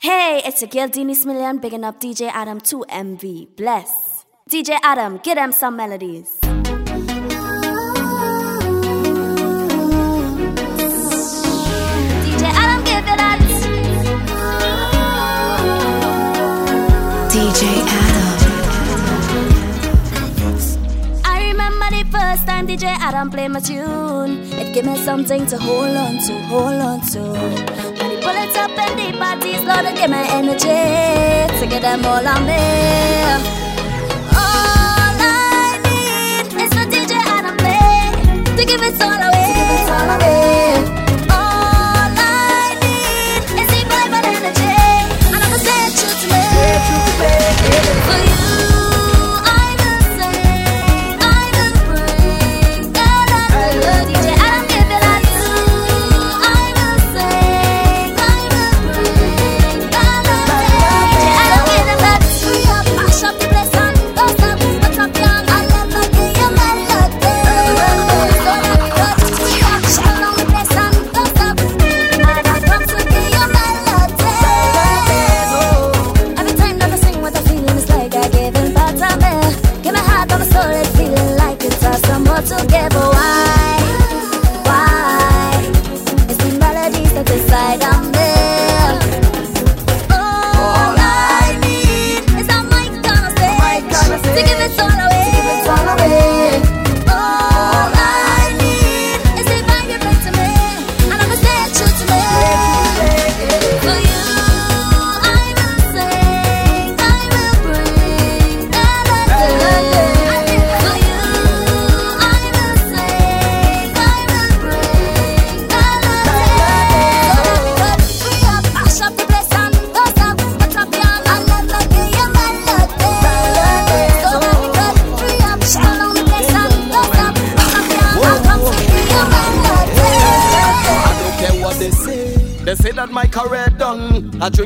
Hey, it's your girl Denise Million, bigging up DJ Adam 2MV. Bless. DJ Adam, get them some melodies. DJ Adam, give it that. DJ Adam. I remember the first time DJ Adam played my tune. It gave me something to hold on to, hold on to. And the party's loaded, give me energy to get them all on me. All I need is for DJ Adam play to give it all away. To give it all away.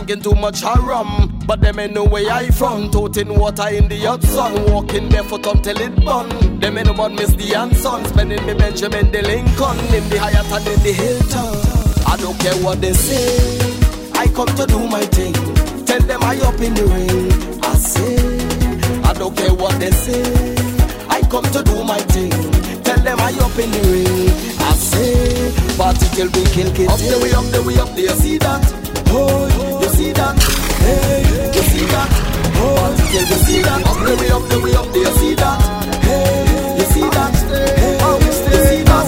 Drinking too much rum, but them ain't no way I from. Toting water in the hot sun, walking barefoot until it burn. Them ain't no but miss the Anson, spending me Benjamin the Lincoln in the Hyatt and in the Hilton. I don't care what they say. I come to do my thing. Tell them I up in the ring. I say, I don't care what they say. I come to do my thing. Tell them I up in the ring. I say, party till we kill kill. Up the way, up the way, up there. See that? Oh, you see that? Hey, you see that? Oh, till you see that. Up the way, up the way, up there. You see that? Hey, you see that? Hey, oh, you see that?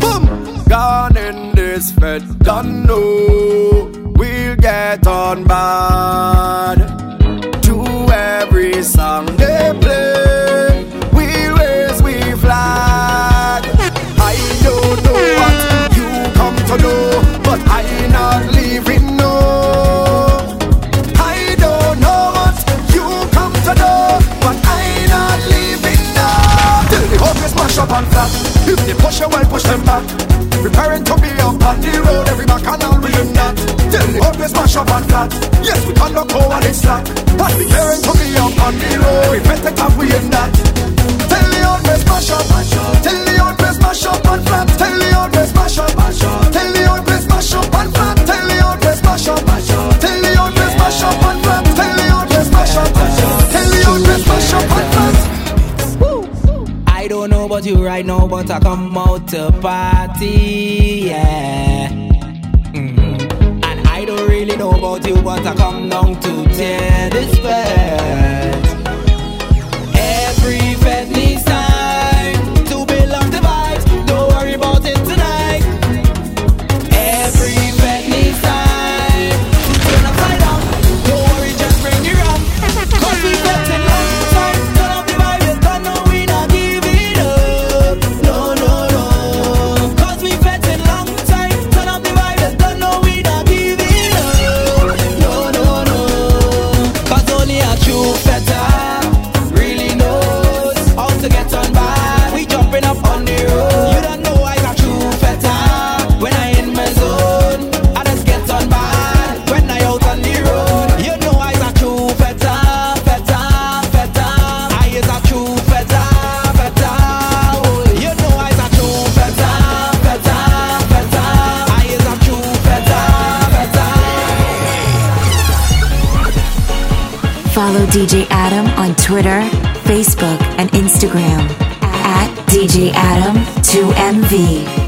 Boom! Gone in this fed, done know we'll get on bad. Push them back. Preparing to be up on the road, every back and all we in. Till the hope is mash up and flat. Yes, we can look over and slack. But preparing to be up on the road, we better have we in that. Tell the old place mash up, tell the old place mash up and flat. Tell the old place mash up, tell the old place mash up and flat. Tell the old place mash up, tell the old place mash up and flat. Tell the old place mash up, tell the old place mash up and flat. I don't know about you right now, but I come party, yeah. Mhm. And I don't really know about you, but I come down to tear DJ Adam on Twitter, Facebook, and Instagram at DJ Adam 2MV.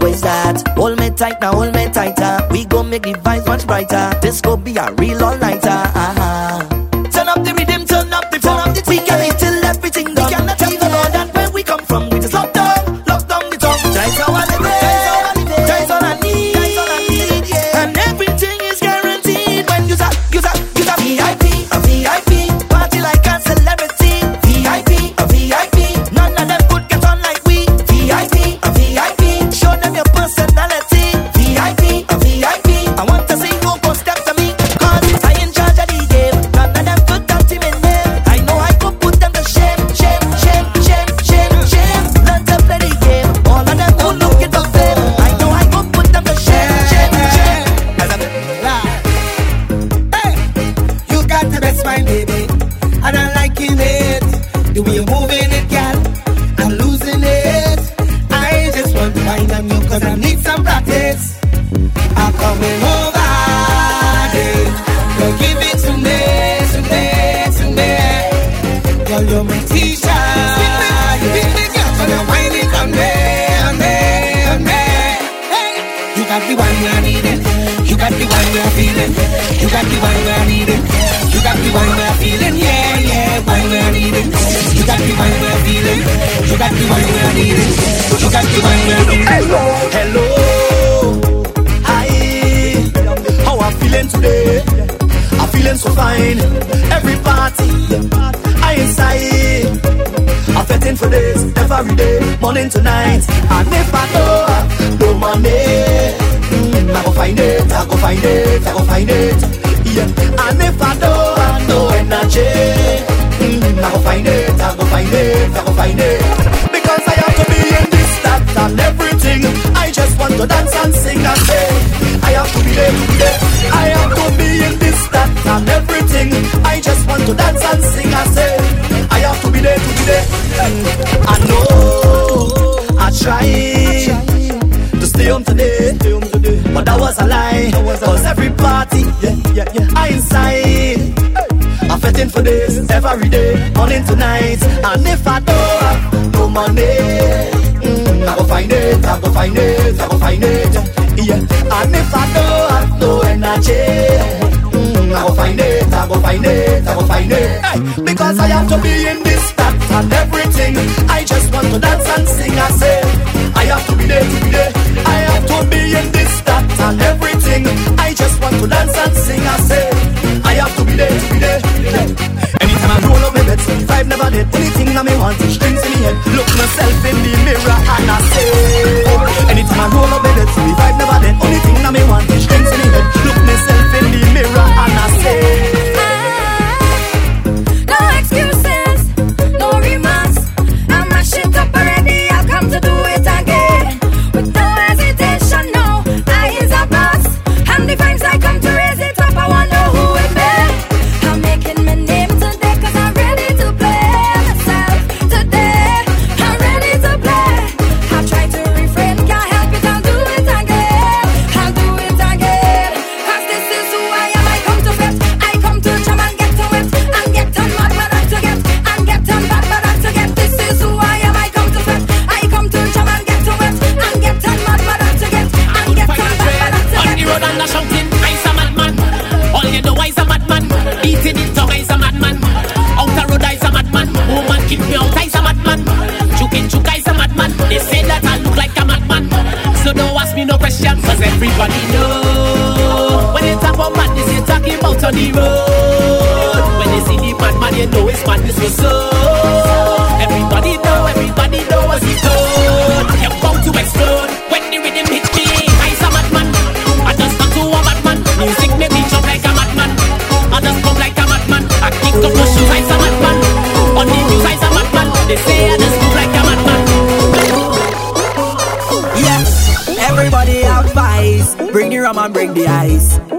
Where's that? Hold me tight now, hold me tighter. We gon' make the vibes much brighter. This gon' be a real all nighter. Uh-huh. Turn up the rhythm, turn up the turn up the We can till everything every day, morning to night. And if I have no money, mm, I go find it, I go find it, I go find it. Yeah. And if I have no energy, mm, I go find it, I go find it, I go find it. Because I have to be in this, that, and everything. I just want to dance and sing and say, I have to be there there. I have to be in this, that, and everything. I just want to dance and sing and say, I have to be there to be there. I know I tried to stay home today, but that was a lie. Cause every party, yeah, yeah, yeah, I inside. I'm fetting for this every day, morning to night. And if I don't have no money, mm, I go find it, I go find it, I go find it. Yeah. And if I don't have no energy, mm, I go find it, I go find it, I go find it. Hey, because I have to be in this, that, and everything. I just want to dance and sing. I say, I have to be there to be there. I have to be in this, that, and everything. I just want to dance and sing. I say, I have to be there to be there. Anytime I roll up my bed, 75 never dead. anything. thing that me want is drinks in the head. Look myself in the mirror and I say, Anytime I roll up my bed, 75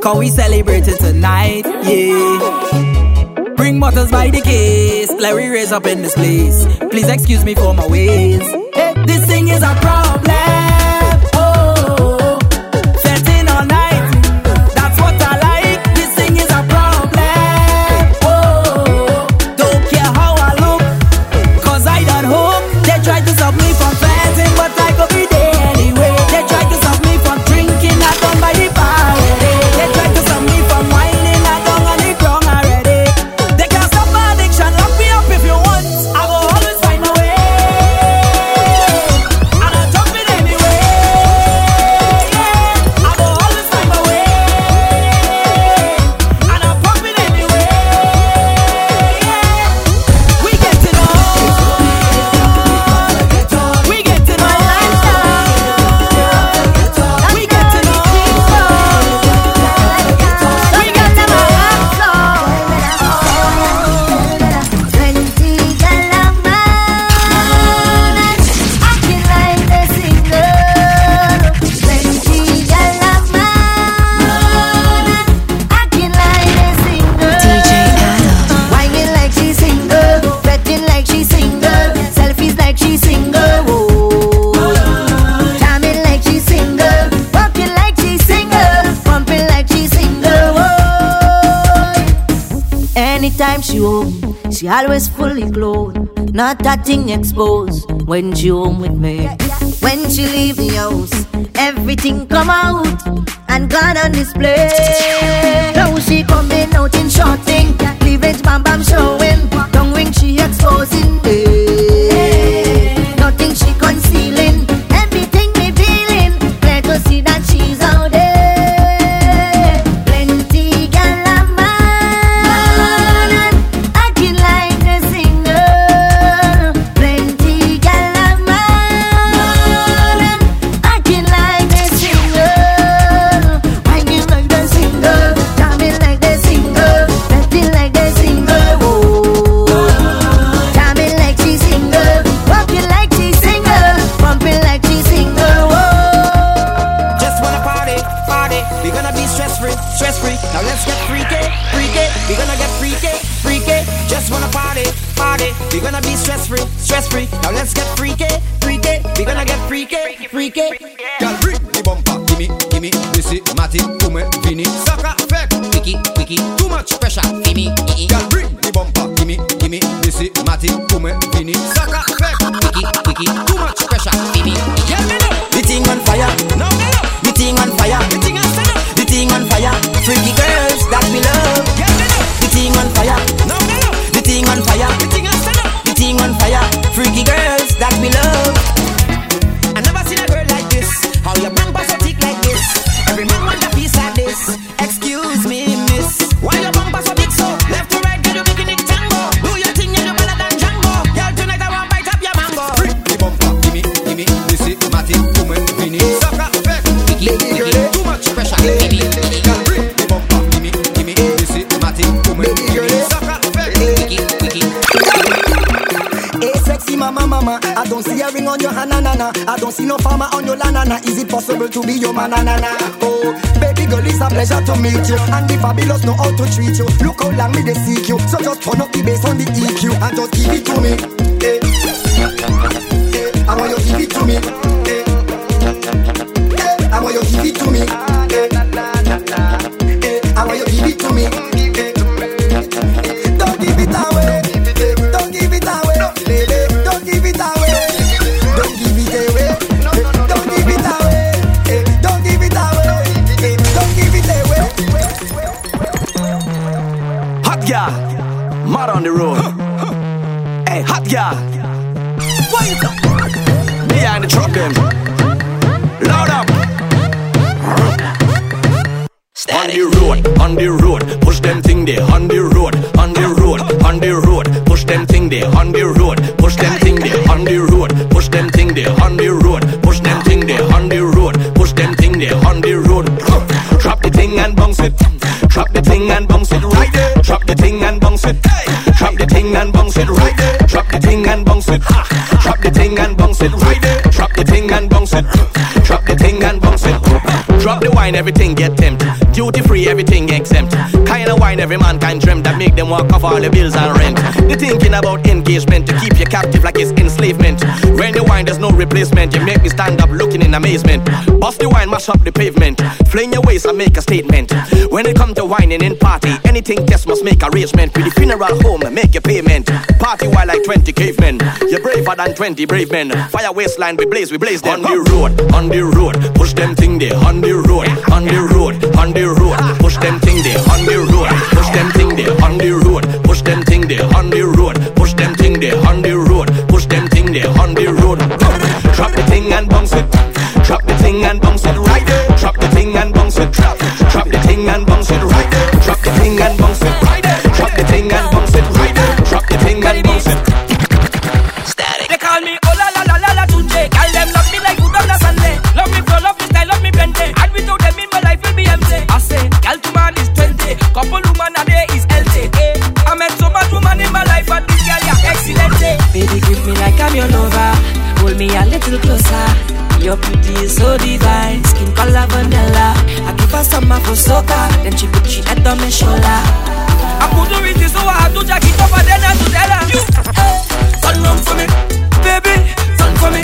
Cause we celebrating tonight, yeah. Bring bottles by the case. Let me raise up in this place. Please excuse me for my ways. Hey, this thing is a problem. Not that thing exposed when she home with me. When she leave the house, everything come out and gone on display. Now she coming out in short stress free. Now let's get freaky, freaky. We gonna get freaky, freaky. To be your man, na, na? Oh, baby girl, it's a pleasure to meet you. And the fabulous know how to treat you. Look how long me they seek you. So just turn up the bass on the EQ and just give it to me. Wine, everything get. Wine every man can dream that make them walk off all the bills and rent. They thinking about engagement to keep you captive like it's enslavement. When the wine, there's no replacement. You make me stand up looking in amazement. Bust the wine, mash up the pavement. Fling your waist and make a statement. When it come to whining in party, anything guest must make arrangement. With the funeral home, make your payment. Party while like 20 cavemen. You're braver than 20 brave men. Fire waistline, we blaze, we blaze them. On the road, on the road, push them thing there. On the road, on the road, on the road, push them thing little closer. Your beauty is so divine, skin color vanilla. I give her summer for soccer, then she put she head on my shoulder. I couldn't reach so I had to jack it up and then I to tell her. You, hey, turn for me, baby, turn for me.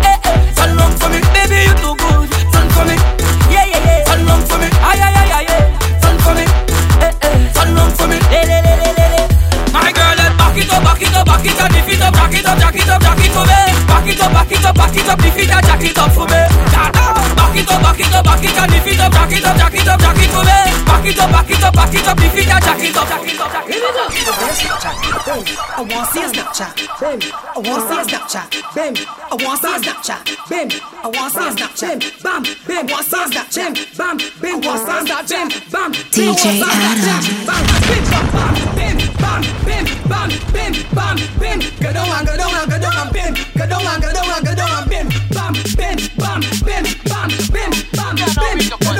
Hey, hey, turn for me, baby, you too good, turn for me. Yeah, yeah, yeah, turn for me, ay, ay, ay, ay, turn for me. Hey, hey, turn for me, le, le, le, le, le. My girl, let's back it up, back it up, back it up, dip it up, jack it up, jack it up, jack it up, baby. Back it up, back it up, back it up, If it up, jack it up for me. Back it up, back it up, back it up, If it up, jack it up, jack it up, jack it for me. Back it up, back it up, back it up. If you can jack it up, jack it up, jack it up. Snapchat. I want to see a Snapchat, Bim. I want to see a Snapchat, Bim. I want to see a Snapchat, Bim. I want to see a Snapchat, bam. Bim. I want to see a Snapchat, bam. Bim. I want to see a Snapchat, bam. DJ Adam. Bam, bam, bam, bam, bam, bam, bam, bam, bam. Go down, go down, go down, bam. Go down, go down, go down, bam. Bam, bam, bam, bam, bam, bam, bam.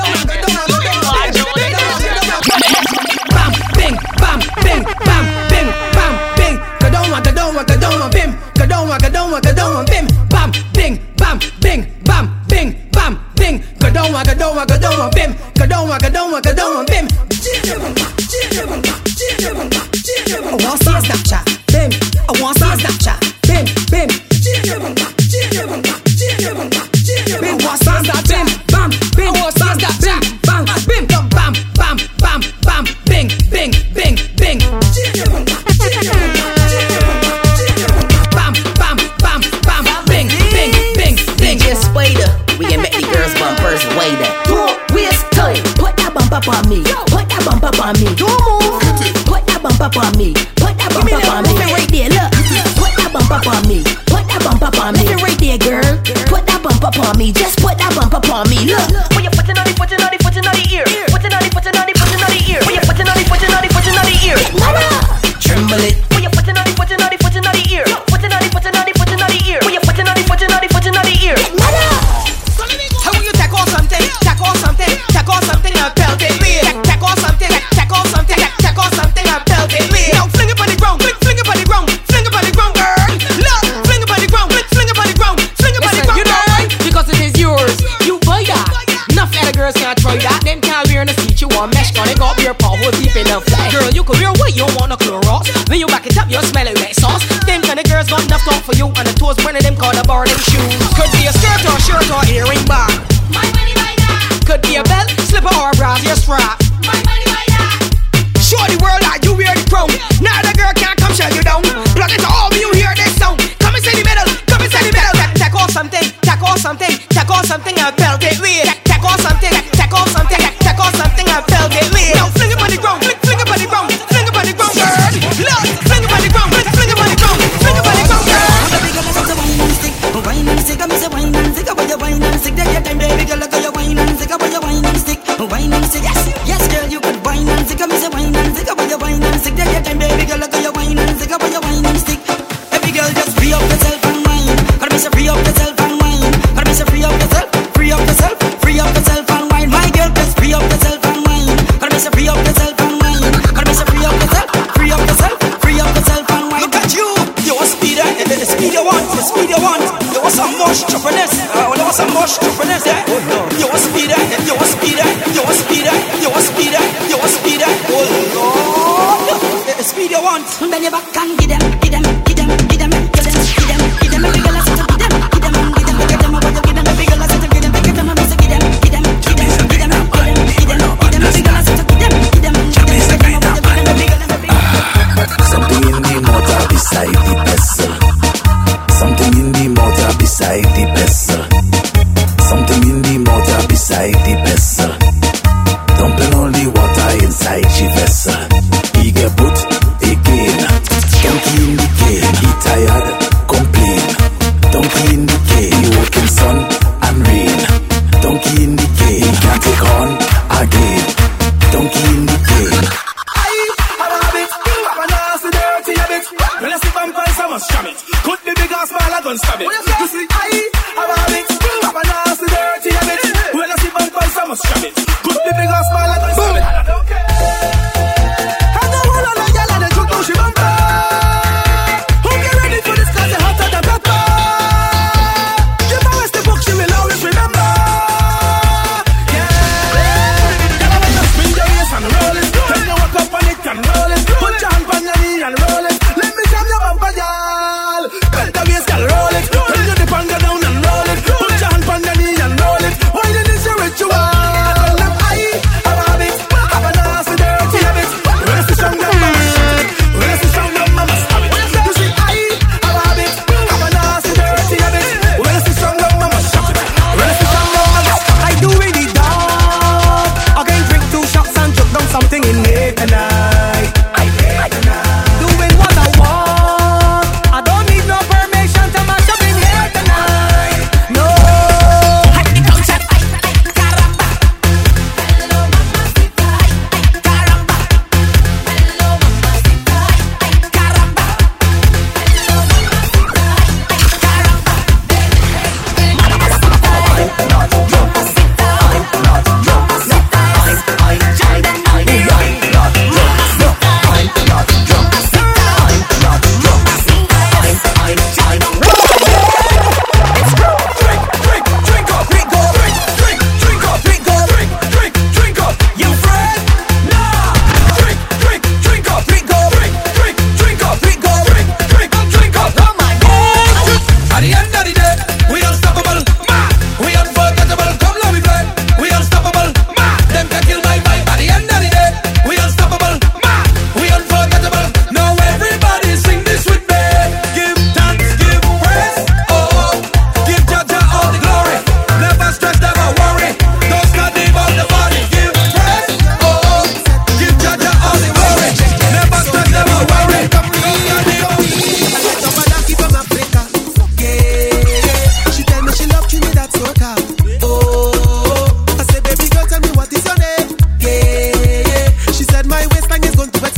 down and bim, go down and go down and go down and bim, bam, bing, bam, bing, bam, bing, bam, bing, go down and go down and go down and bim, go down and go down and go down and bim. Oh, I'll see you Snapchat.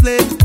place.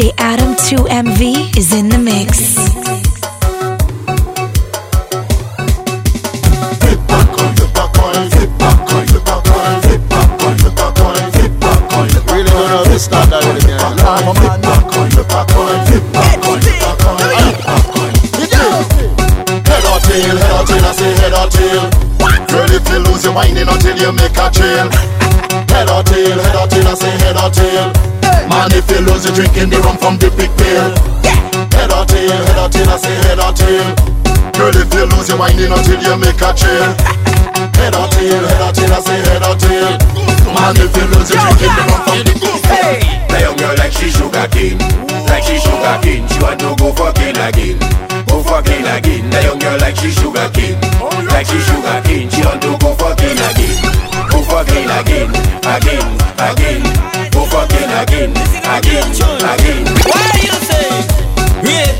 The Adam. And if you lose, you're drinking the rum from the big pail. Head or tail, head or tail, I say head or tail. Girl, if you lose, you're whining until you make a trail. Head or tail, head or tail, I say head or tail. Man, if you lose, you're drinking the rum from the big pail. Now your girl like she sugar cane, like she sugar cane. She want to go fucking again. Go fucking again. Now your girl like she sugar cane, like she sugar cane. She want to go fucking again. Who fucking again, again, again. Who fucking again, again, again. Why do you say? We ain't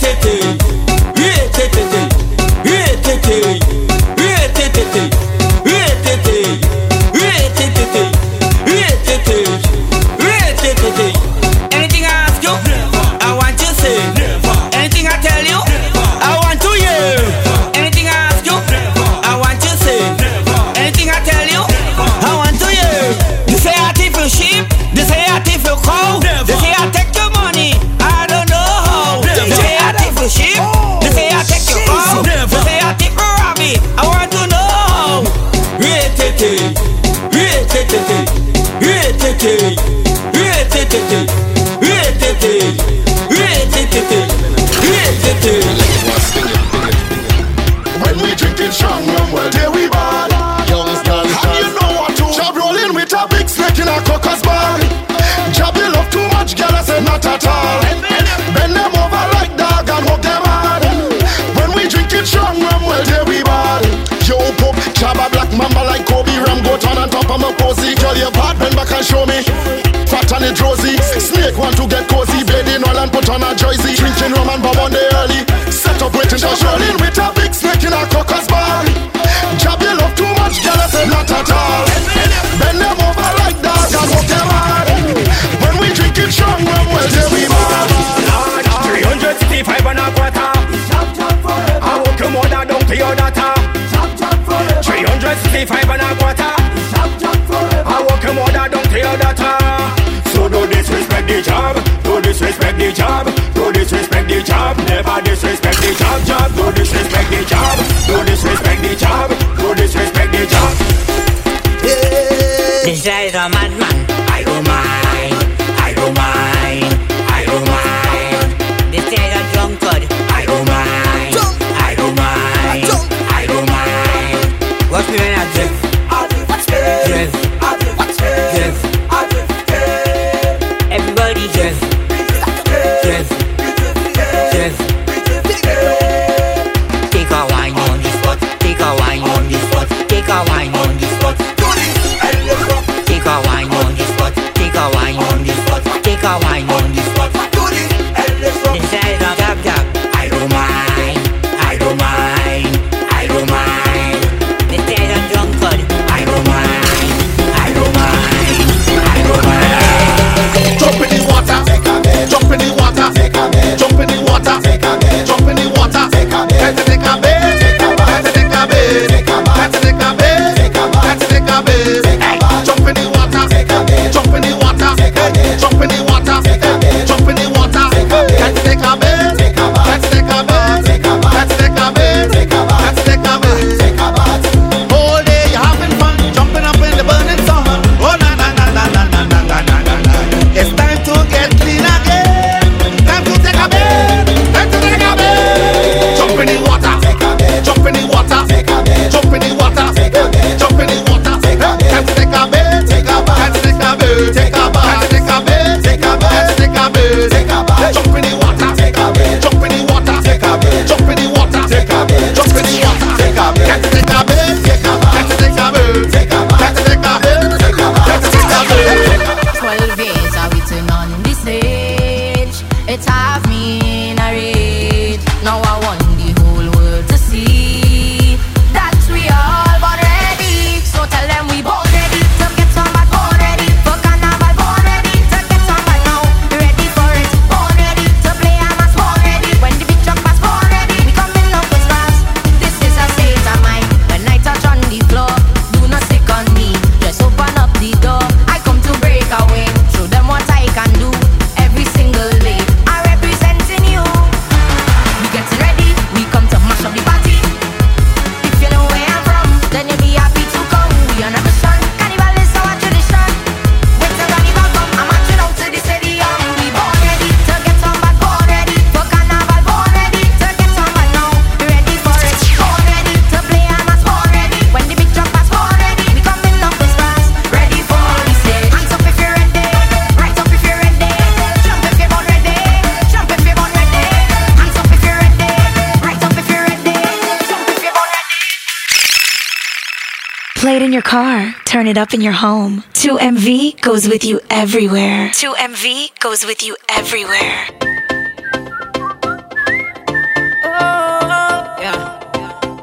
show me. Fat and it rosy. Snake want to get cozy, bathing all and put on a jersey. Drinking rum and bob on the early. Set up waiting, just rolling with a big snake in a crocus bar. Job you love too much, I say not at all. Bend them over like dog and hook them hard. When we drinking strong rum, well, there we bad. 365 and a quarter. I walk your mother down to your daughter. 365 and a quarter. I walk your mother down to your daughter. So don't disrespect the job. Don't disrespect the job. Don't disrespect the job. Never disrespect the job. Job. Don't disrespect the job. It up in your home. 2MV goes with you everywhere. 2MV goes with you everywhere. Oh,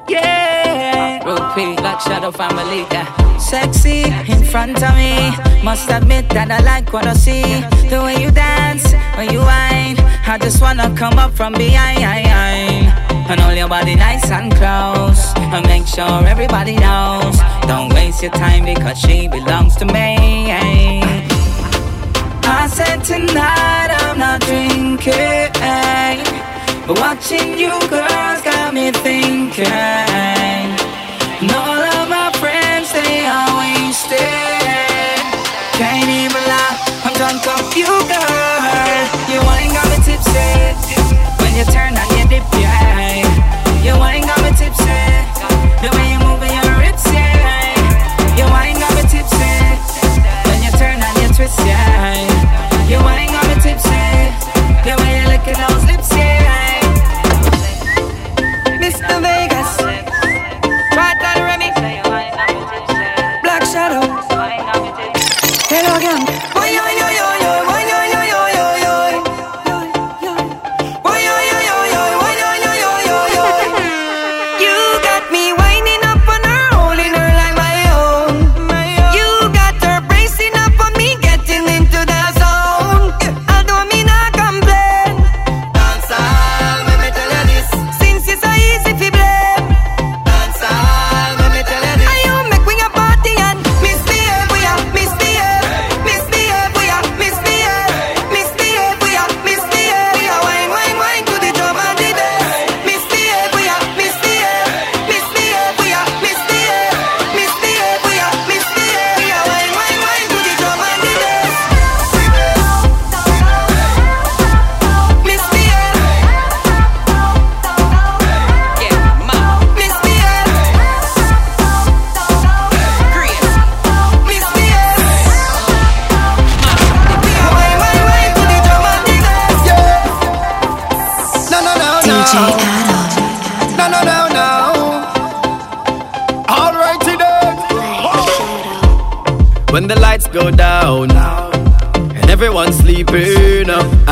yeah. Road P, Black Shadow Family. Yeah. Sexy in front of me. Must admit that I like what I see. The way you dance, when you whine. I just wanna come up from behind. And hold your body nice and close. And make sure everybody knows. Don't waste your time because she belongs to me. I said tonight I'm not drinking. But watching you girls got me thinking. And all of my friends, they are wasted. Can't even lie, I'm drunk off you, girl. You ain't got me tipsy. When you turn on your dip, yeah.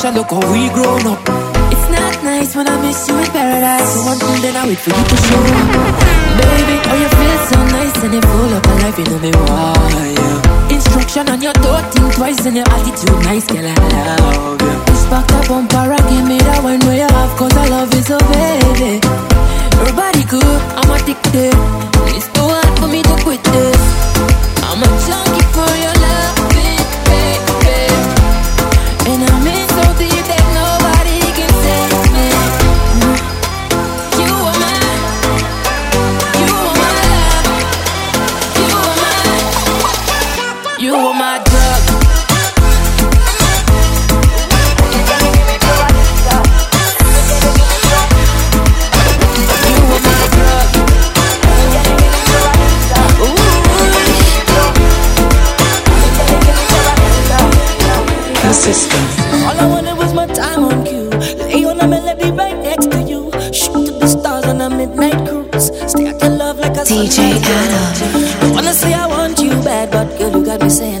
coulda be me treasure, look how we grown up. It's not nice when I miss you in paradise. So one thing then I wait for you to show up. Baby, oh you feel so nice and you full up of life, you know me why. Instruction on your don't think twice and your attitude nice, girl I love you. Push back the bumper and give me that one where you have, cause I love you so baby. Your body good, I'm addicted. System. All I wanted was my time on cue. Lay on a melody right next to you. Shoot to the stars on a midnight cruise. Stay at your love like a DJ Adam. Wanna say I want you bad, but girl, you got me saying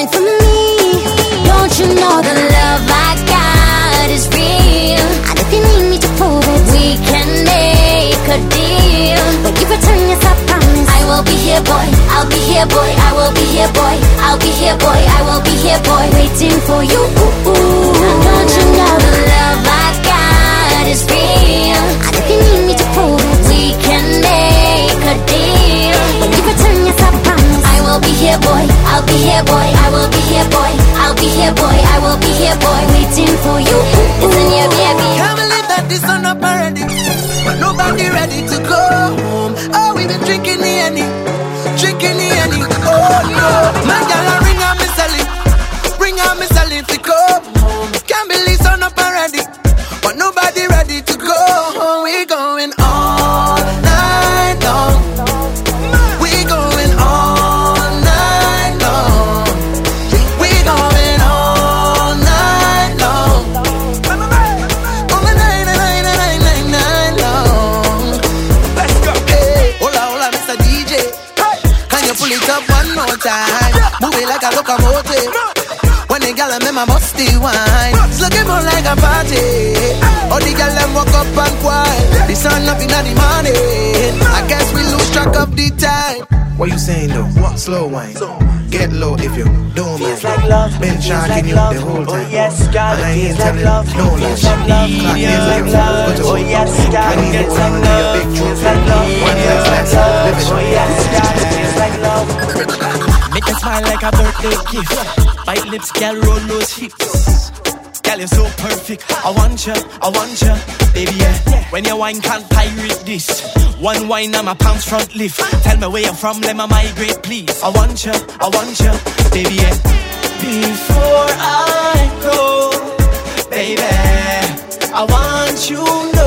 mine for me. Don't you know the love I got is real? And if you need me to prove it. We can make a deal. But you return yes, I promise. I will be here, boy. I'll be here, boy. I will be here, boy. I'll be here, boy. I will be here, boy. Waiting for you. Ooh, ooh. Don't you know the love I got is real? And if you need me to prove it. We can make a deal. But you return yes, I promise. I will be here, boy. I'll be here, boy here, boy. I will be here, boy, waiting for you. It's in your baby. Can't believe that this is not parody, but nobody ready to go home. Oh, we've been drinking the any. Camarote. When the gal them a musty wine, it's looking more like a party. All the gal them walk up and quiet. The sun up in the morning. I guess we lose track of the time. What you saying though? What slow wine? Get low if you don't mind. like love, Been feels sharking like you love. the whole Oh time. yes, God, and I ain't feels like telling love, no feels lies. like love, Clock feels is like love. for Oh yes, God, I need it feels one like your love, big feels truth. like love, One feels less, like less, love. living. Oh yes, God, feels like love. Make me smile like a birthday gift. Bite lips, girl, roll those hips. Girl, you're so perfect. I want you, I want you, baby. Yeah. When you wine, can't pirate this. One wine, I'm a pounds front lift. Tell me where you're from, let me migrate, please. I want you, I want you, baby. Yeah. Before I go, baby, I want you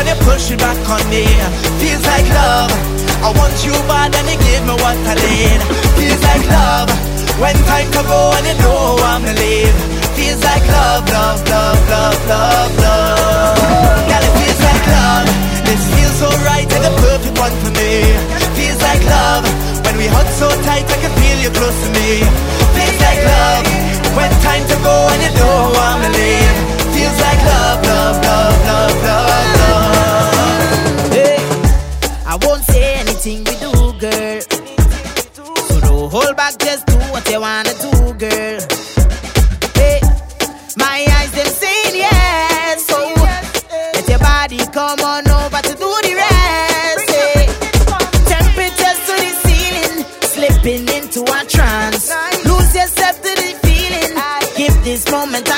and you push it back on me. Feels like love. I want you bad and you give me what I need. Feels like love when time to go and you know I'm gonna leave. Feels like love, love, love, love, love, love. Girl, it feels like love. This feels so right and the perfect one for me. Feels like love when we hug so tight I can feel you close to me. Feels like love when time to go and you know I'm gonna leave. Feels like love, love, love, love, love, love. I won't say anything we do, girl. So don't hold back, just do what you wanna do, girl. Hey, my eyes them saying yes, so let your body come on over to do the rest. Hey, temperatures to the ceiling, slipping into a trance. Lose yourself to the feeling, give this moment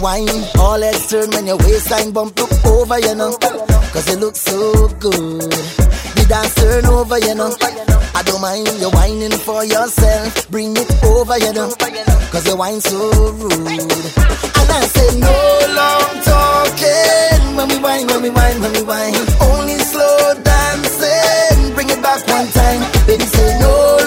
Whine, all heads turn when your waistline bump look over, you know. Cause you look so good. The dance turn over, you know. I don't mind you whining for yourself. Bring it over, you know. Cause you whine so rude. And I say no long talking. When we whine, when we whine, when we whine. Only slow dancing. Bring it back one time. Baby, say no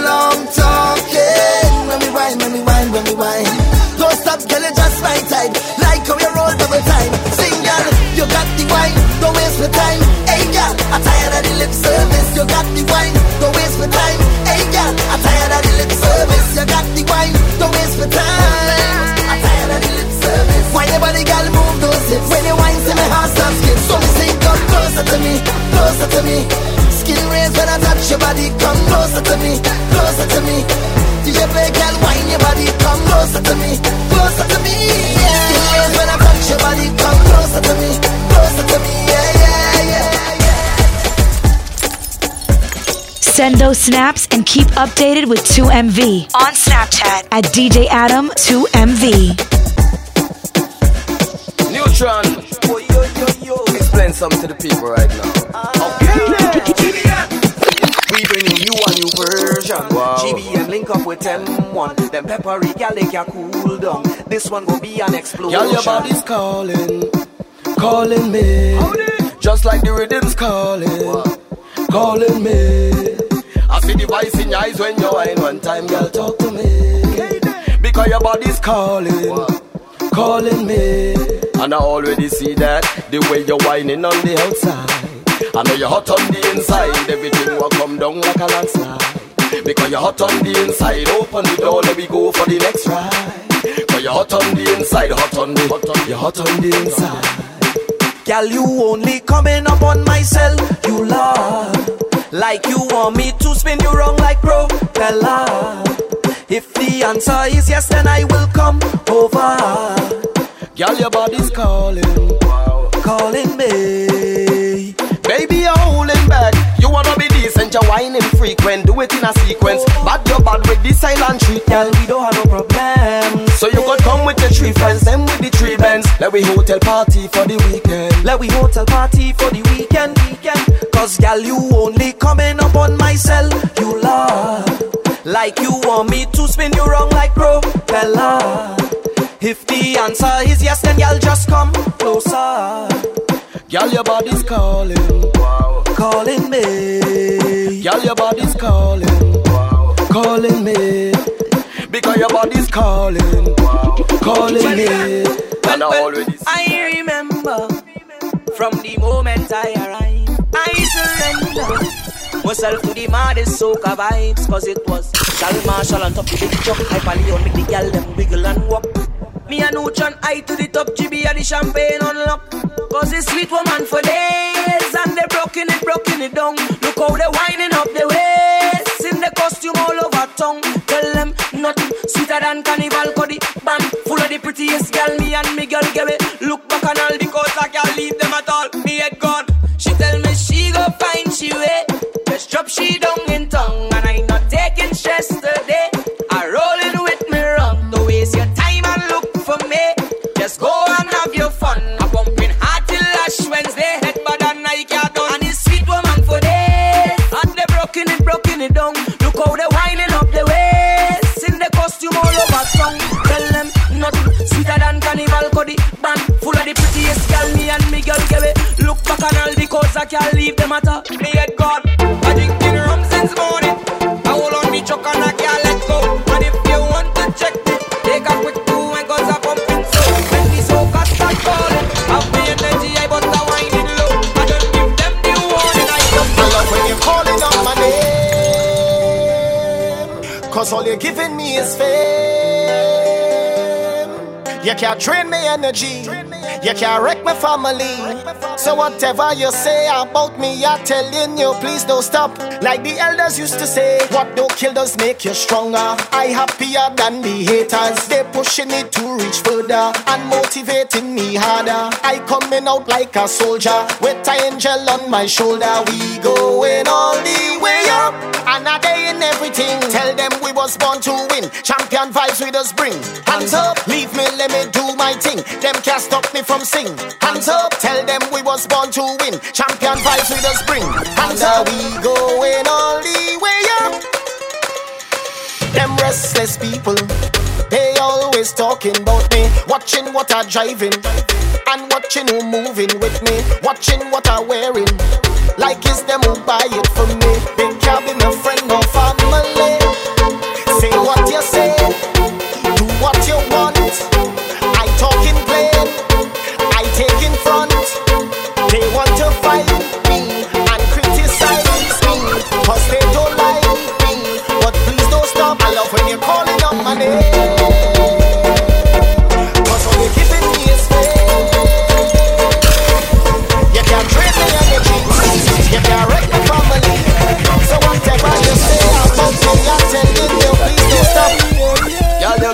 waste my time. Hey, girl, I'm tired of the lip service. You got the wine. Don't waste my time. Hey, girl, I'm tired of the lip service. You got the wine. Don't waste my time. I'm tired of the lip service. Why nobody girl move those hips? When you wine, see my heart start skip. So me say, come closer to me, closer to me. Skin raised when I touch your body. Come closer to me, closer to me. DJ play, girl, wine your body. Come closer to me, closer to me. Yeah. Skin raised when I touch your body. Come closer to me, closer to me. Yeah, yeah, yeah, yeah. Send those snaps and keep updated with 2MV on Snapchat at DJ Adam 2MV. Nutron. Explain something to the people right now. Okay. We bringing you a new version. Wow. GBM link up with M1. Them peppery gal they can cool down. This one will be an explosion. Girl, your body's calling, calling me. Just like the rhythm's calling, calling me. I see the voice in your eyes when you whine one time, girl, talk to me. Because your body's calling, calling me. And I already see that, the way you're whining on the outside. I know you're hot on the inside, everything will come down like a landslide. Because you're hot on the inside, open the door, let me go for the next ride. Cause you're hot on the inside, hot on the, hot on, you're hot on the inside. Gal, you only coming up on my cell, you love. Like you want me to spin you wrong like bro. Bella. If the answer is yes, then I will come over. Girl, your body's calling, calling me. Baby, you're holding back. You wanna be decent, you're whining frequent. Do it in a sequence. But you're bad with the silent treatment. we don't have no problem. So you could come with your three friends, them with the three bands. Let we hotel party for the weekend. Let we hotel party for the weekend, weekend. Cause gal, you only coming up on myself. You love. Like you want me to spin you wrong like propeller. If the answer is yes, then gal, just come closer. Girl, your body's calling, calling me. Girl, your body's calling, calling me. Because your body's calling, calling me. And I already I remember from the moment I arrived, I surrender myself to the maddest soca vibes. Cause it was Charles Marshall on top of the big truck. Hyper Leon make the gal them wiggle and walk. Me and Uchan I to the top, GB and the champagne unlock. Cause it's sweet woman for days. And they broken it, broken it down. Look how they winding up the waist. In the costume all over tongue. Tell them nothing sweeter than carnival. The band full of the prettiest gal. Me and me girl give it. Look back on all the because I can't leave them at all. Me head gone. She tell me she go find she way. Just drop she down in tongue. And I not taking stress today. I rolling I can't leave them at all. Me head gone. I drinking rum since morning. I hold on the truck and I can't let go. And if you want to check it, take a quick two and cause I pumping so. When the soca start calling, have the energy, I but I winding low. I don't give them the warning, I just I love when you're calling out my name. Cause all you're giving me is fame. You can't drain me energy. You can't wreck my family. So whatever you say about me, I'm telling you, please don't stop. Like the elders used to say, what don't kill does make you stronger. I happier than the haters. They pushing me to reach further and motivating me harder. I coming out like a soldier with an angel on my shoulder. We going all the way up. And a day in everything. Tell them we was born to win. Champion vibes with us bring. Hands up, leave me, let me do my thing. Them can't stop me from sing. Hands up, tell them we was born to win. Champion vibes with us bring. Hands up, we going all the way up. Them restless people, they always talking about me. Watching what I'm driving and watching who moving with me. Watching what I'm wearing, like it's them who buy it for me. They can't be my friend or family.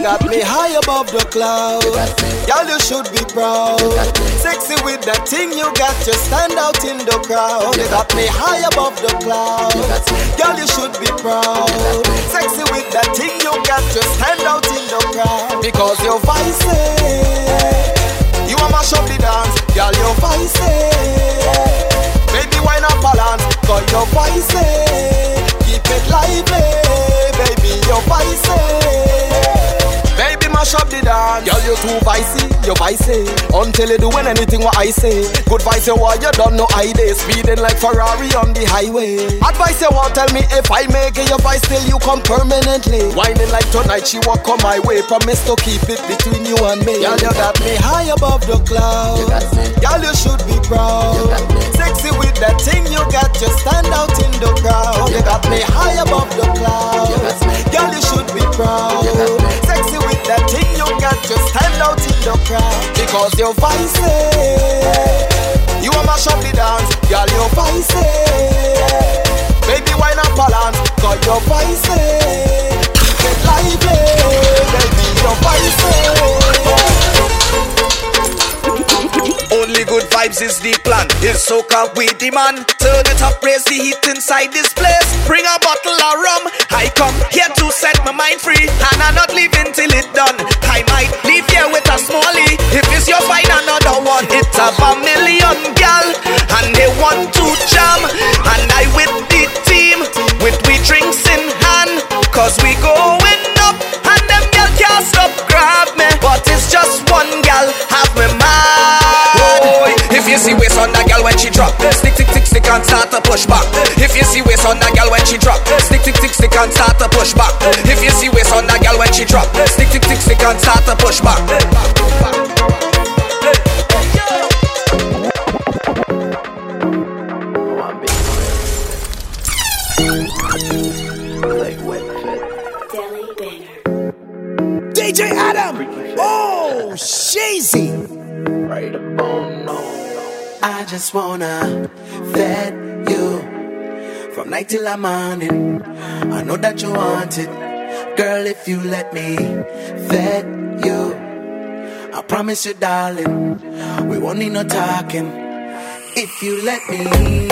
Got me high above the clouds. Girl, you should be proud. Sexy with that thing you got, you stand out in the crowd. You got me high above the clouds. Girl, you should be proud. Sexy with that thing you got, you stand out in the crowd. Because you're vice. You are mash up the dance. Girl, you're vice. Baby, why not balance? Cause you're vice. Keep it lively. Baby, you're vice. Mash up the dance. Girl, you too vicey, you vicey. Until you doing anything what I say. Good vice you want, you don't know I day. Speeding like Ferrari on the highway. Advice you want, tell me if I make it your vice till you come permanently. Whining like tonight, she walk on my way. Promise to keep it between you and me. Girl, you got me high above the clouds. Girl, you should be proud. Sexy with that thing you got, you stand out in the crowd. You got me high above the clouds. Girl, you should be proud sexy with that thing you got. Just stand out in the crowd because you're vice. You are mash up the dance, girl. Your vice. Baby, why not balance? Cause your vice. Get lively, baby. Your vice. It lively. This is the plan. It's soca we demand. Turn it up, raise the heat inside this place. Bring a bottle of rum. I come here to set my mind free, and I'm not leaving till it done. I might leave here with a smallie. If it's your find another one, it's a million gal, and they want to jam. And start to push back. If you see waist on that gal when she drop, stick, stick, stick, stick, and start to push back. If you see waist on that gal when she drop, stick, stick, stick, stick, and start to push back. DJ Adam. Oh, Shazy. Right about now. I just wanna vet you from night till the morning. I know that you want it, girl. If you let me fed you, I promise you, darling, we won't need no talking. If you let me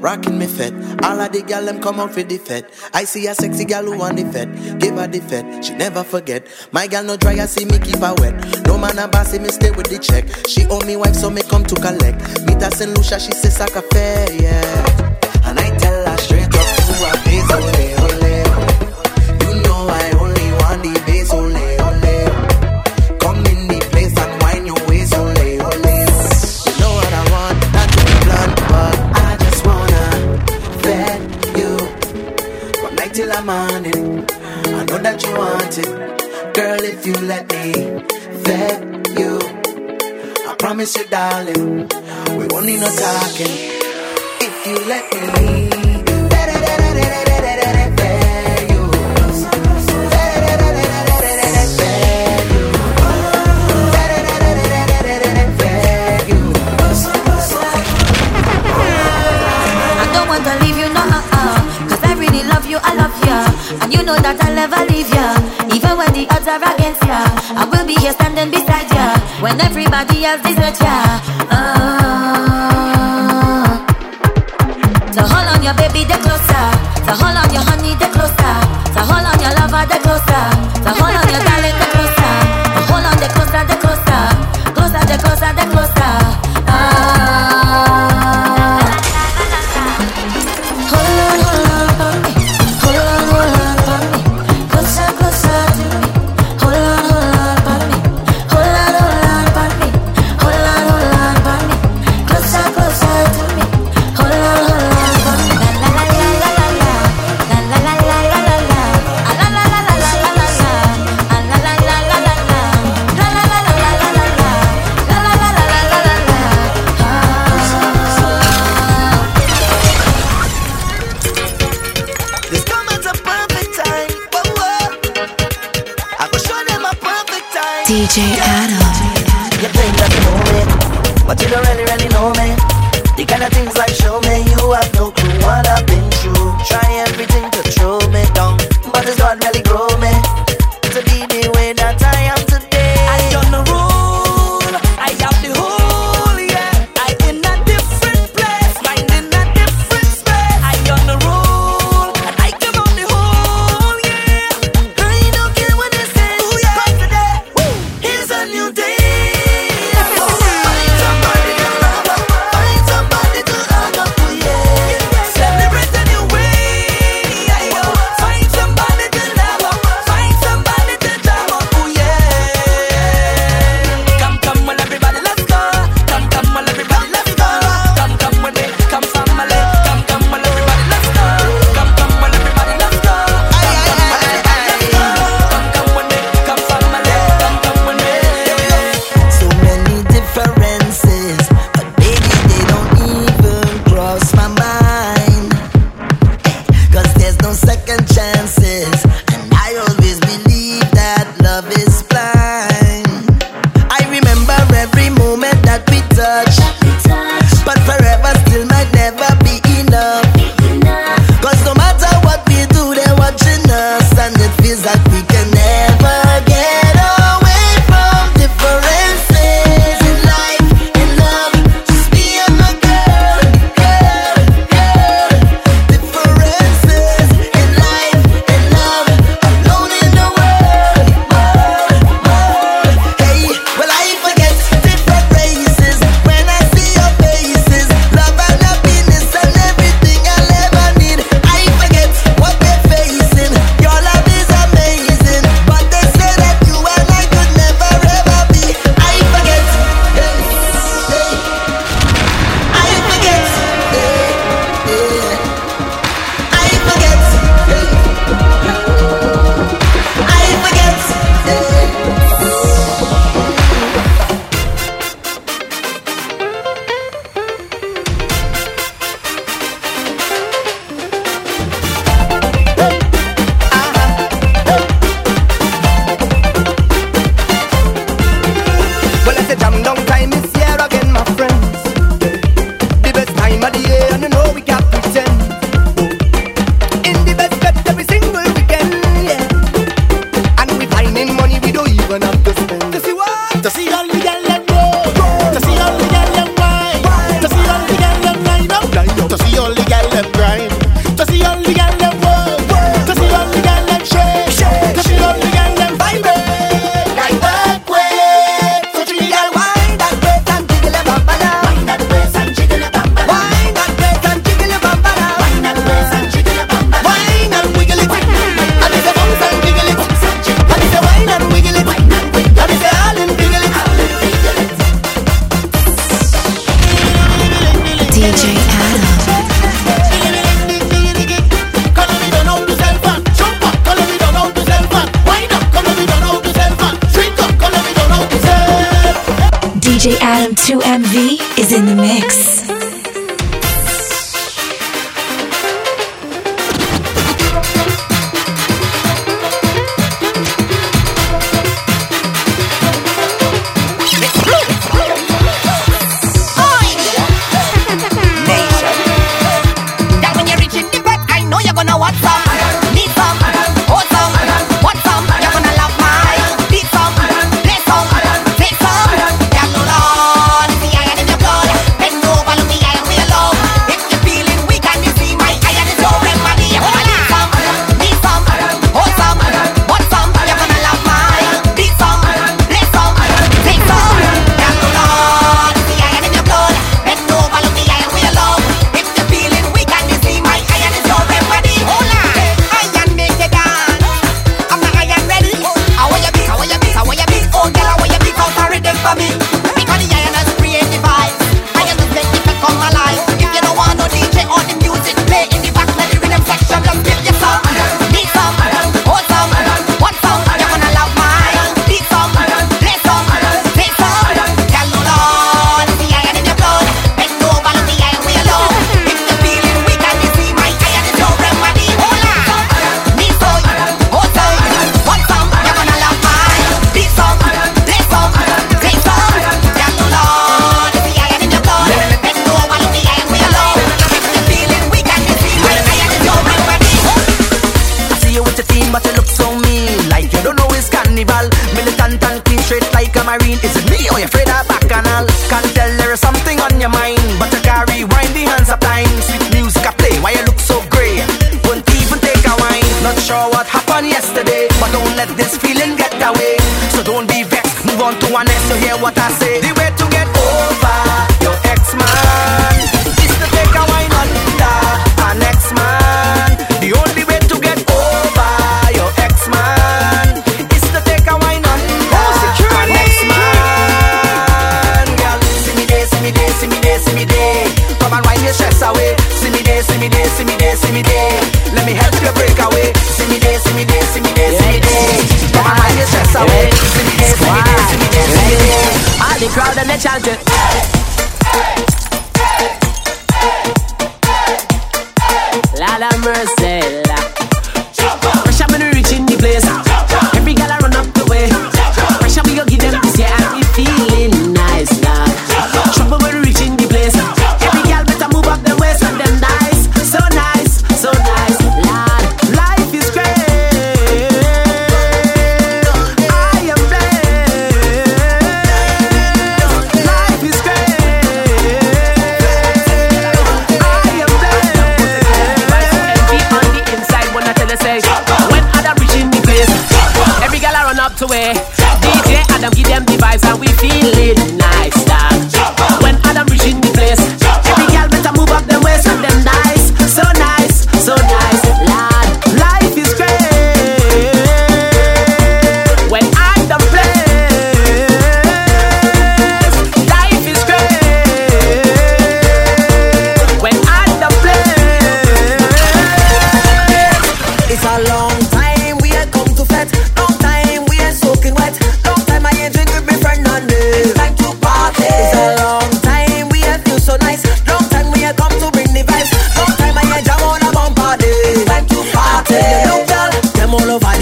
rocking me fed. All of the gal them come out for the fed. I see a sexy gal who want the fed. Give her the fed, she never forget. My gal no dry, I see me keep her wet. No man a bossy, me stay with the check. She owe me wife, so me come to collect. Meet her St. Lucia, she say saca fair, yeah. That you want it, girl. If you let me vet you, I promise you, darling, we won't need no talking. If you let me vet And you know that I'll never leave you. Even when the odds are against you, I will be here standing beside you. When everybody else deserts you. Uh, so hold on your baby, the closer. So hold on your honey, the closer. So hold on your lover, the closer. DJ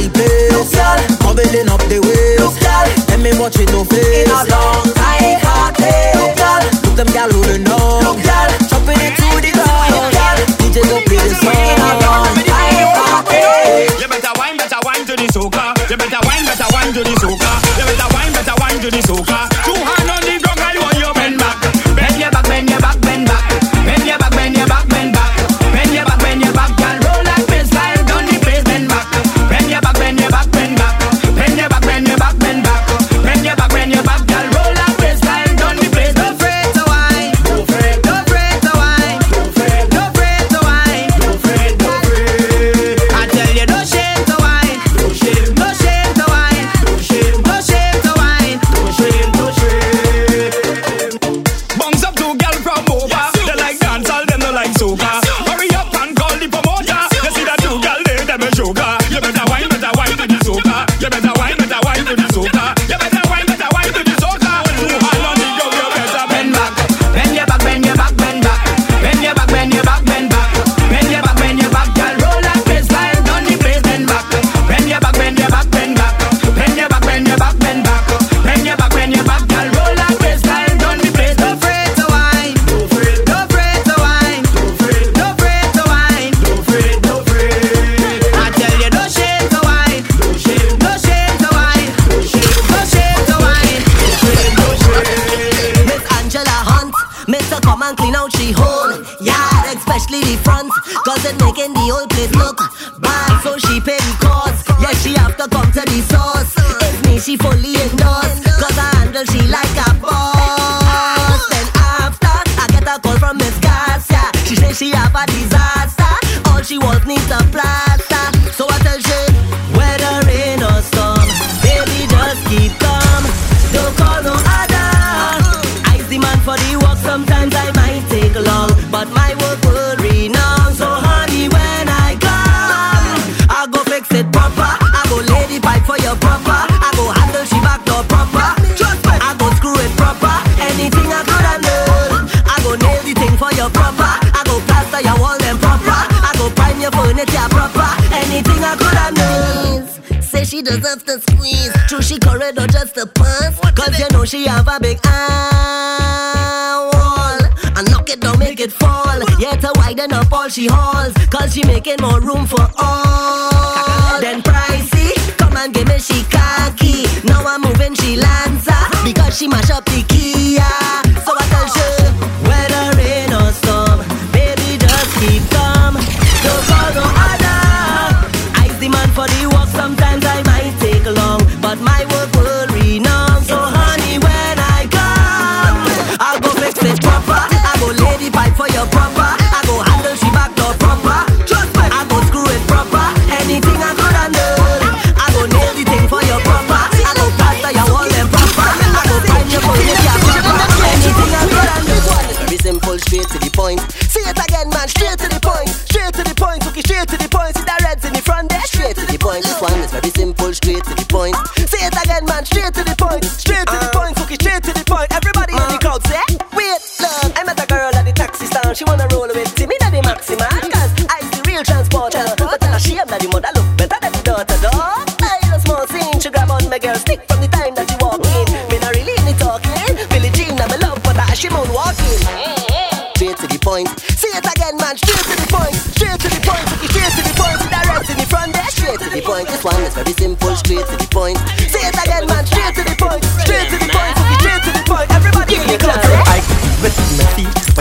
the place. Look, girl. Come up the waves. Look, girl. Let me watch it, no fail.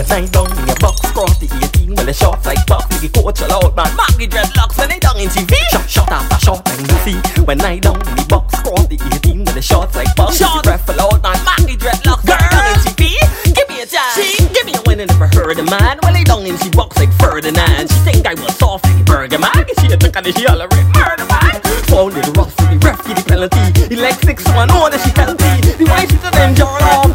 tied down in your box. Cross the 18 well the short like box Nigga coach all out man. Mark the dreadlocks when they down in TV Shot, shot after shot and you see When I down in the box. Cross the 18 well the short like box Shot. Breath all out man. Mark the dreadlocks Girl. down in TV Give me a chance. She give me a win. And never heard a man when they down in she box like Ferdinand. She think I was soft like Burger Man She a took and she all a rip murder man. Found little rough the ref the penalty. Electric, like 6-1 that she healthy The wife she's a them jar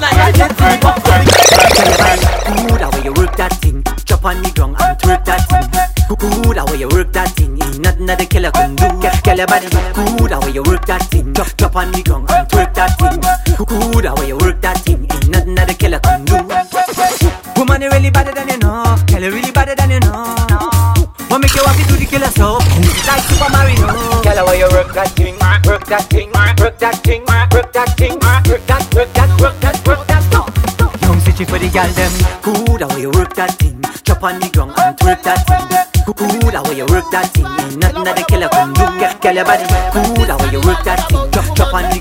you work that thing. Ain't nothing that the killer can do. Girl, your body good, how you work that thing. Chop, chop on the ground and twerk that thing. Good, how you work that thing. Ain't nothing that the killer can do. Woman, you really better than you know. Girl, you really better than you know. What make you happy to the killer so? Like Super Mario. Girl, how you work that thing, work that thing, work that thing, work that thing, work that, work that, work that, work that. Young city for the gal them. Good, how you work that thing. Chop on the ground How you work that thing. Nothing that the killer can do. Girl, your body good, how you work that thing. Chop, chop on the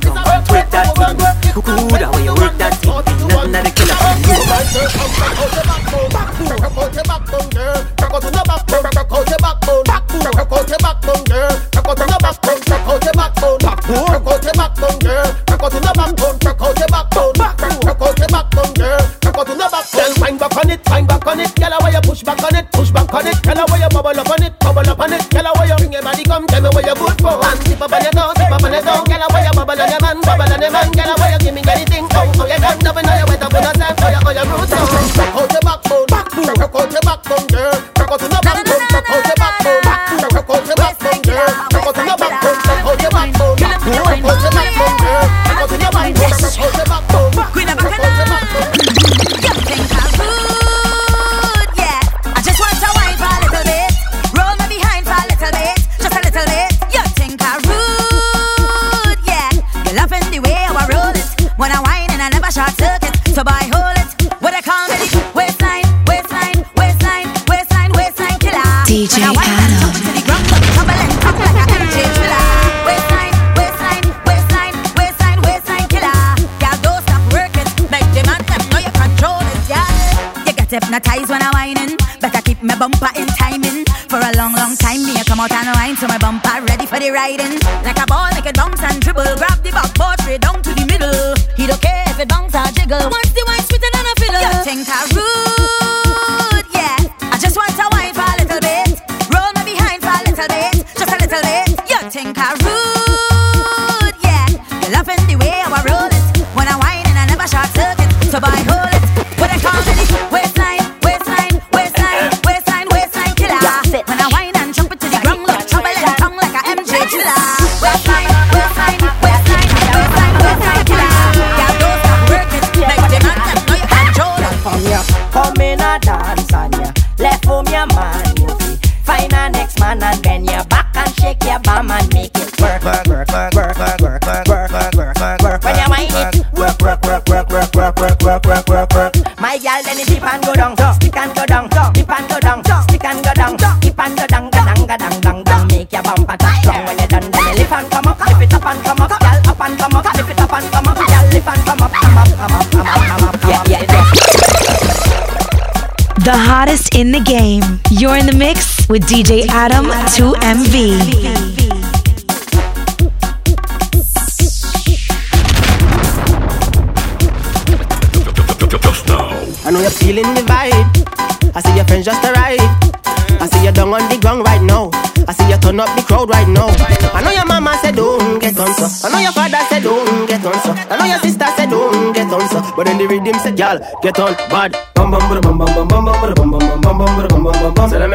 body riding. in the game. You're in the mix with DJ Adam 2MV. I know you're feeling the vibe. I see your friends just arrived. I see you down on the ground right now. I see you turn up the crowd right now. I know your mama said don't get on so. I know your father said don't get on so. I know your sister said don't get on so. But then the rhythm said, y'all get on bad. Bum bum bum bum bum bum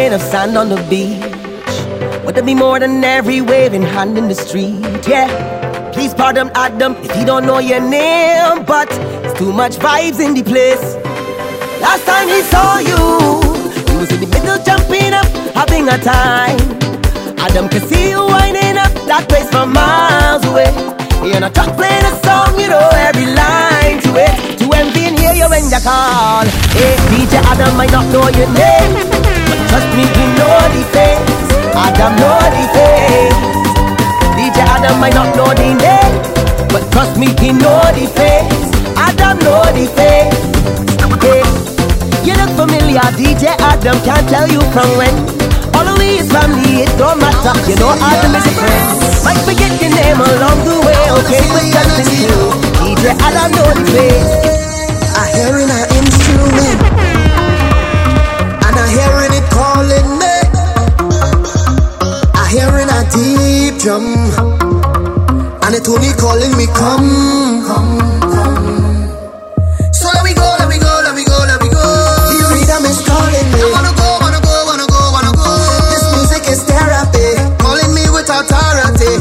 grain of sand on the beach. Would there be more than every waving hand in the street? Yeah. Please pardon Adam if he don't know your name, but it's too much vibes in the place. Last time he saw you, he was in the middle jumping up, having a time. Adam could see you winding up that place from miles away. He and a truck playing a song, you know every line to it. To envy and hear you when you call. Hey, DJ Adam might not know your name. But trust me, he know the face. Adam know the face. DJ Adam might not know the name, but trust me, he know the face. Adam know the face. Hey, you look familiar, DJ Adam can't tell you from when. All of his family, it don't matter. You know Adam is a friend. Might forget your name along the way, okay? But that's me, DJ Adam know the face. I hear in an instrument, and I hear. hearing a deep drum, and it's only calling me, come, come, come. So let me go, let me go, let me go, let me go. The rhythm is calling me. I wanna go, wanna go, wanna go, wanna go. This music is therapy, calling me with authority.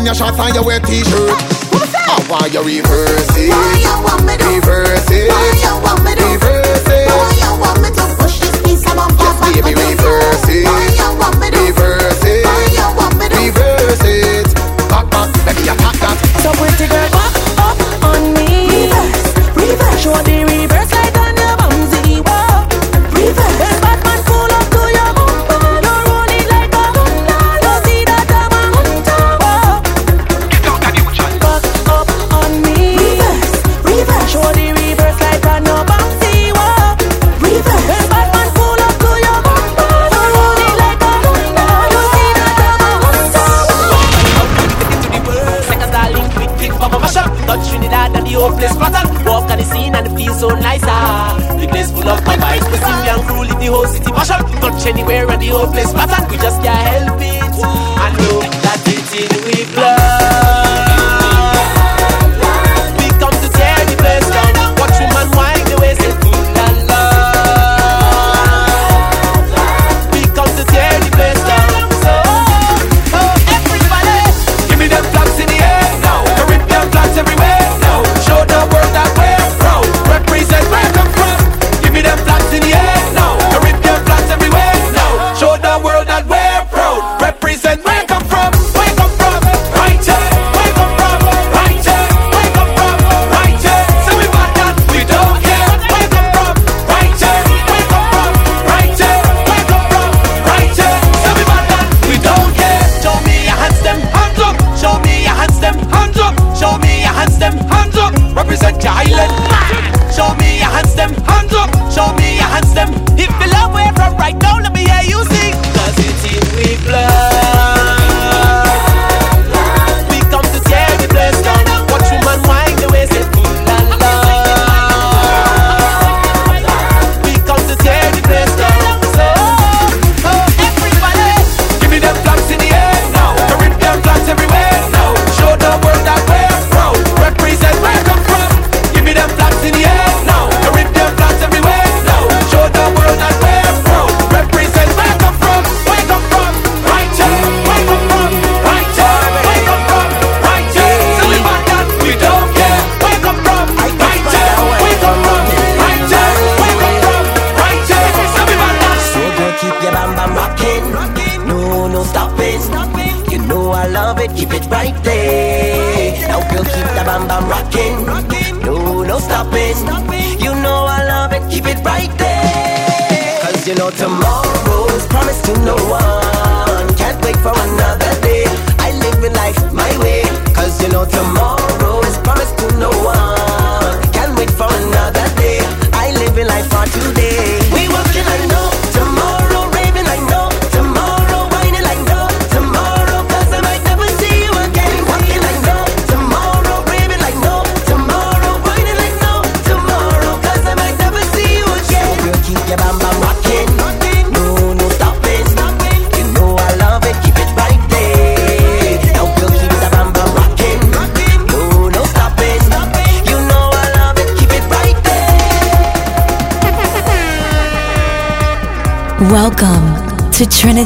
In your shots and your wet t-shirt.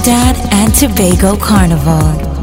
Trinidad and Tobago Carnival.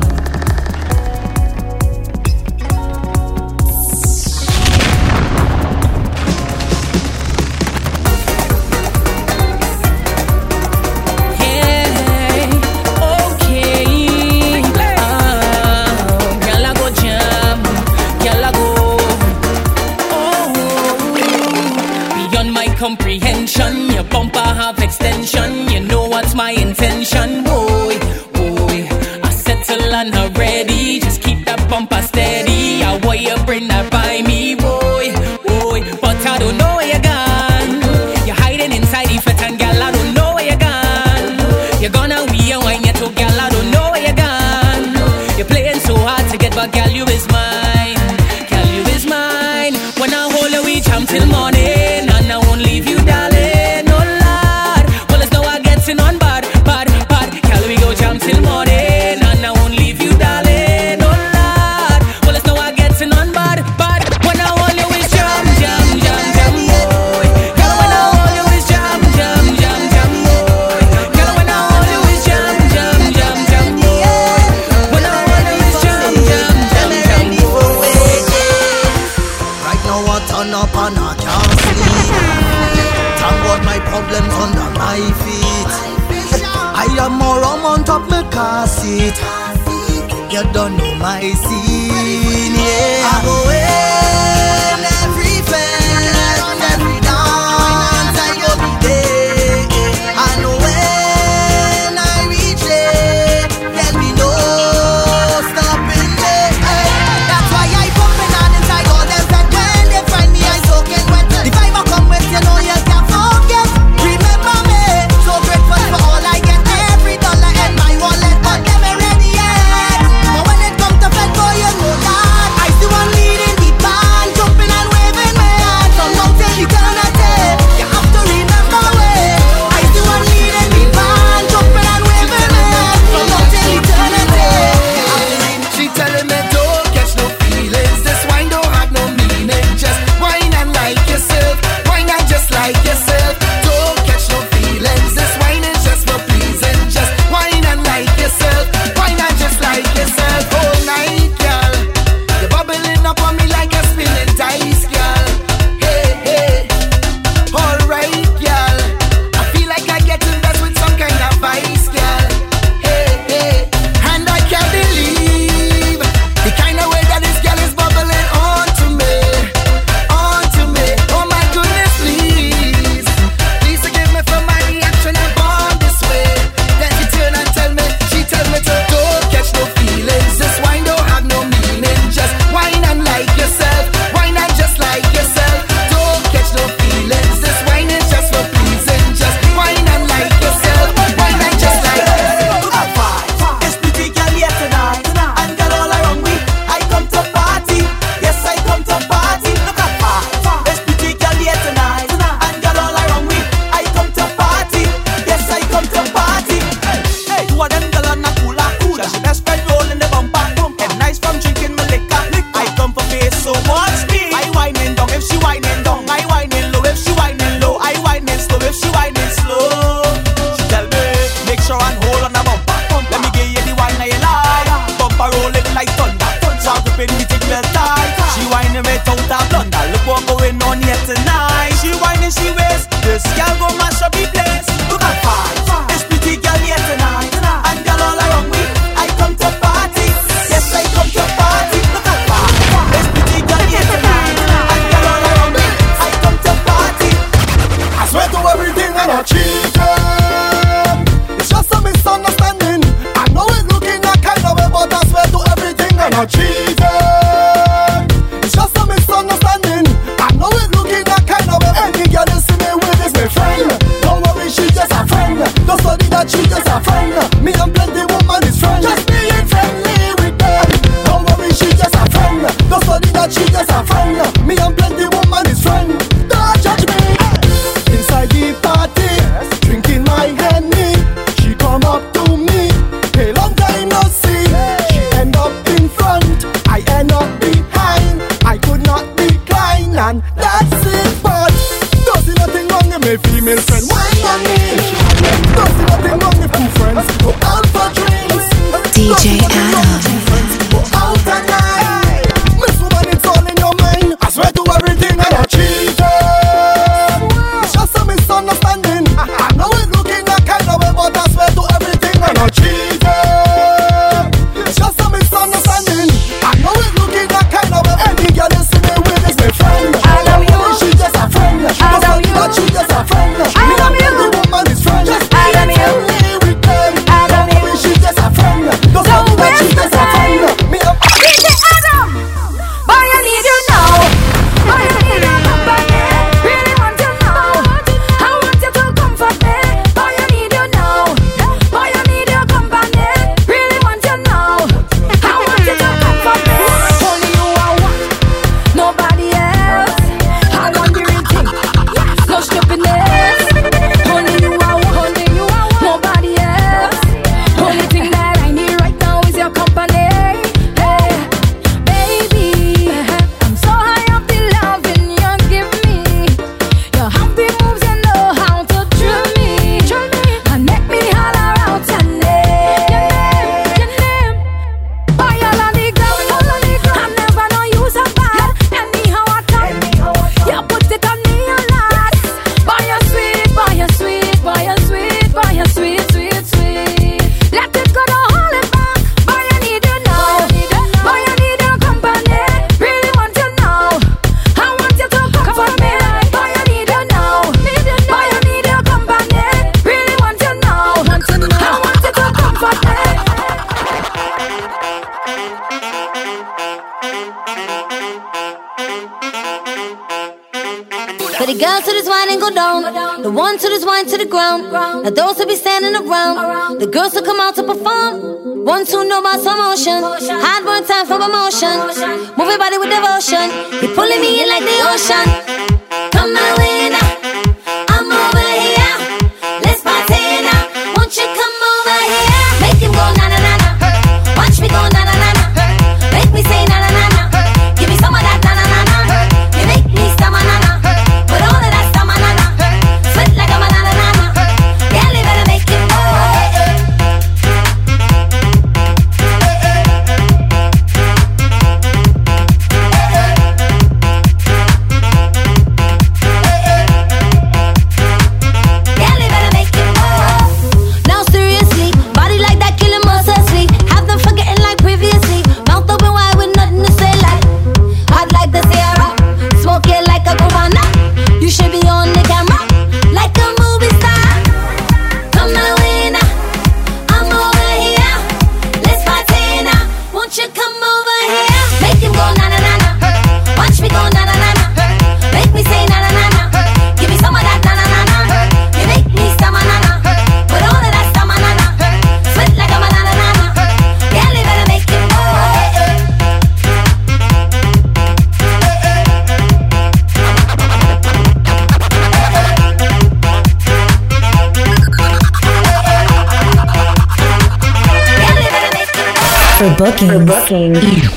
ocean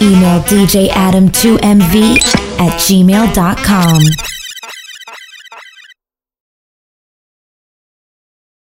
Email DJ Adam 2 mv at gmail.com.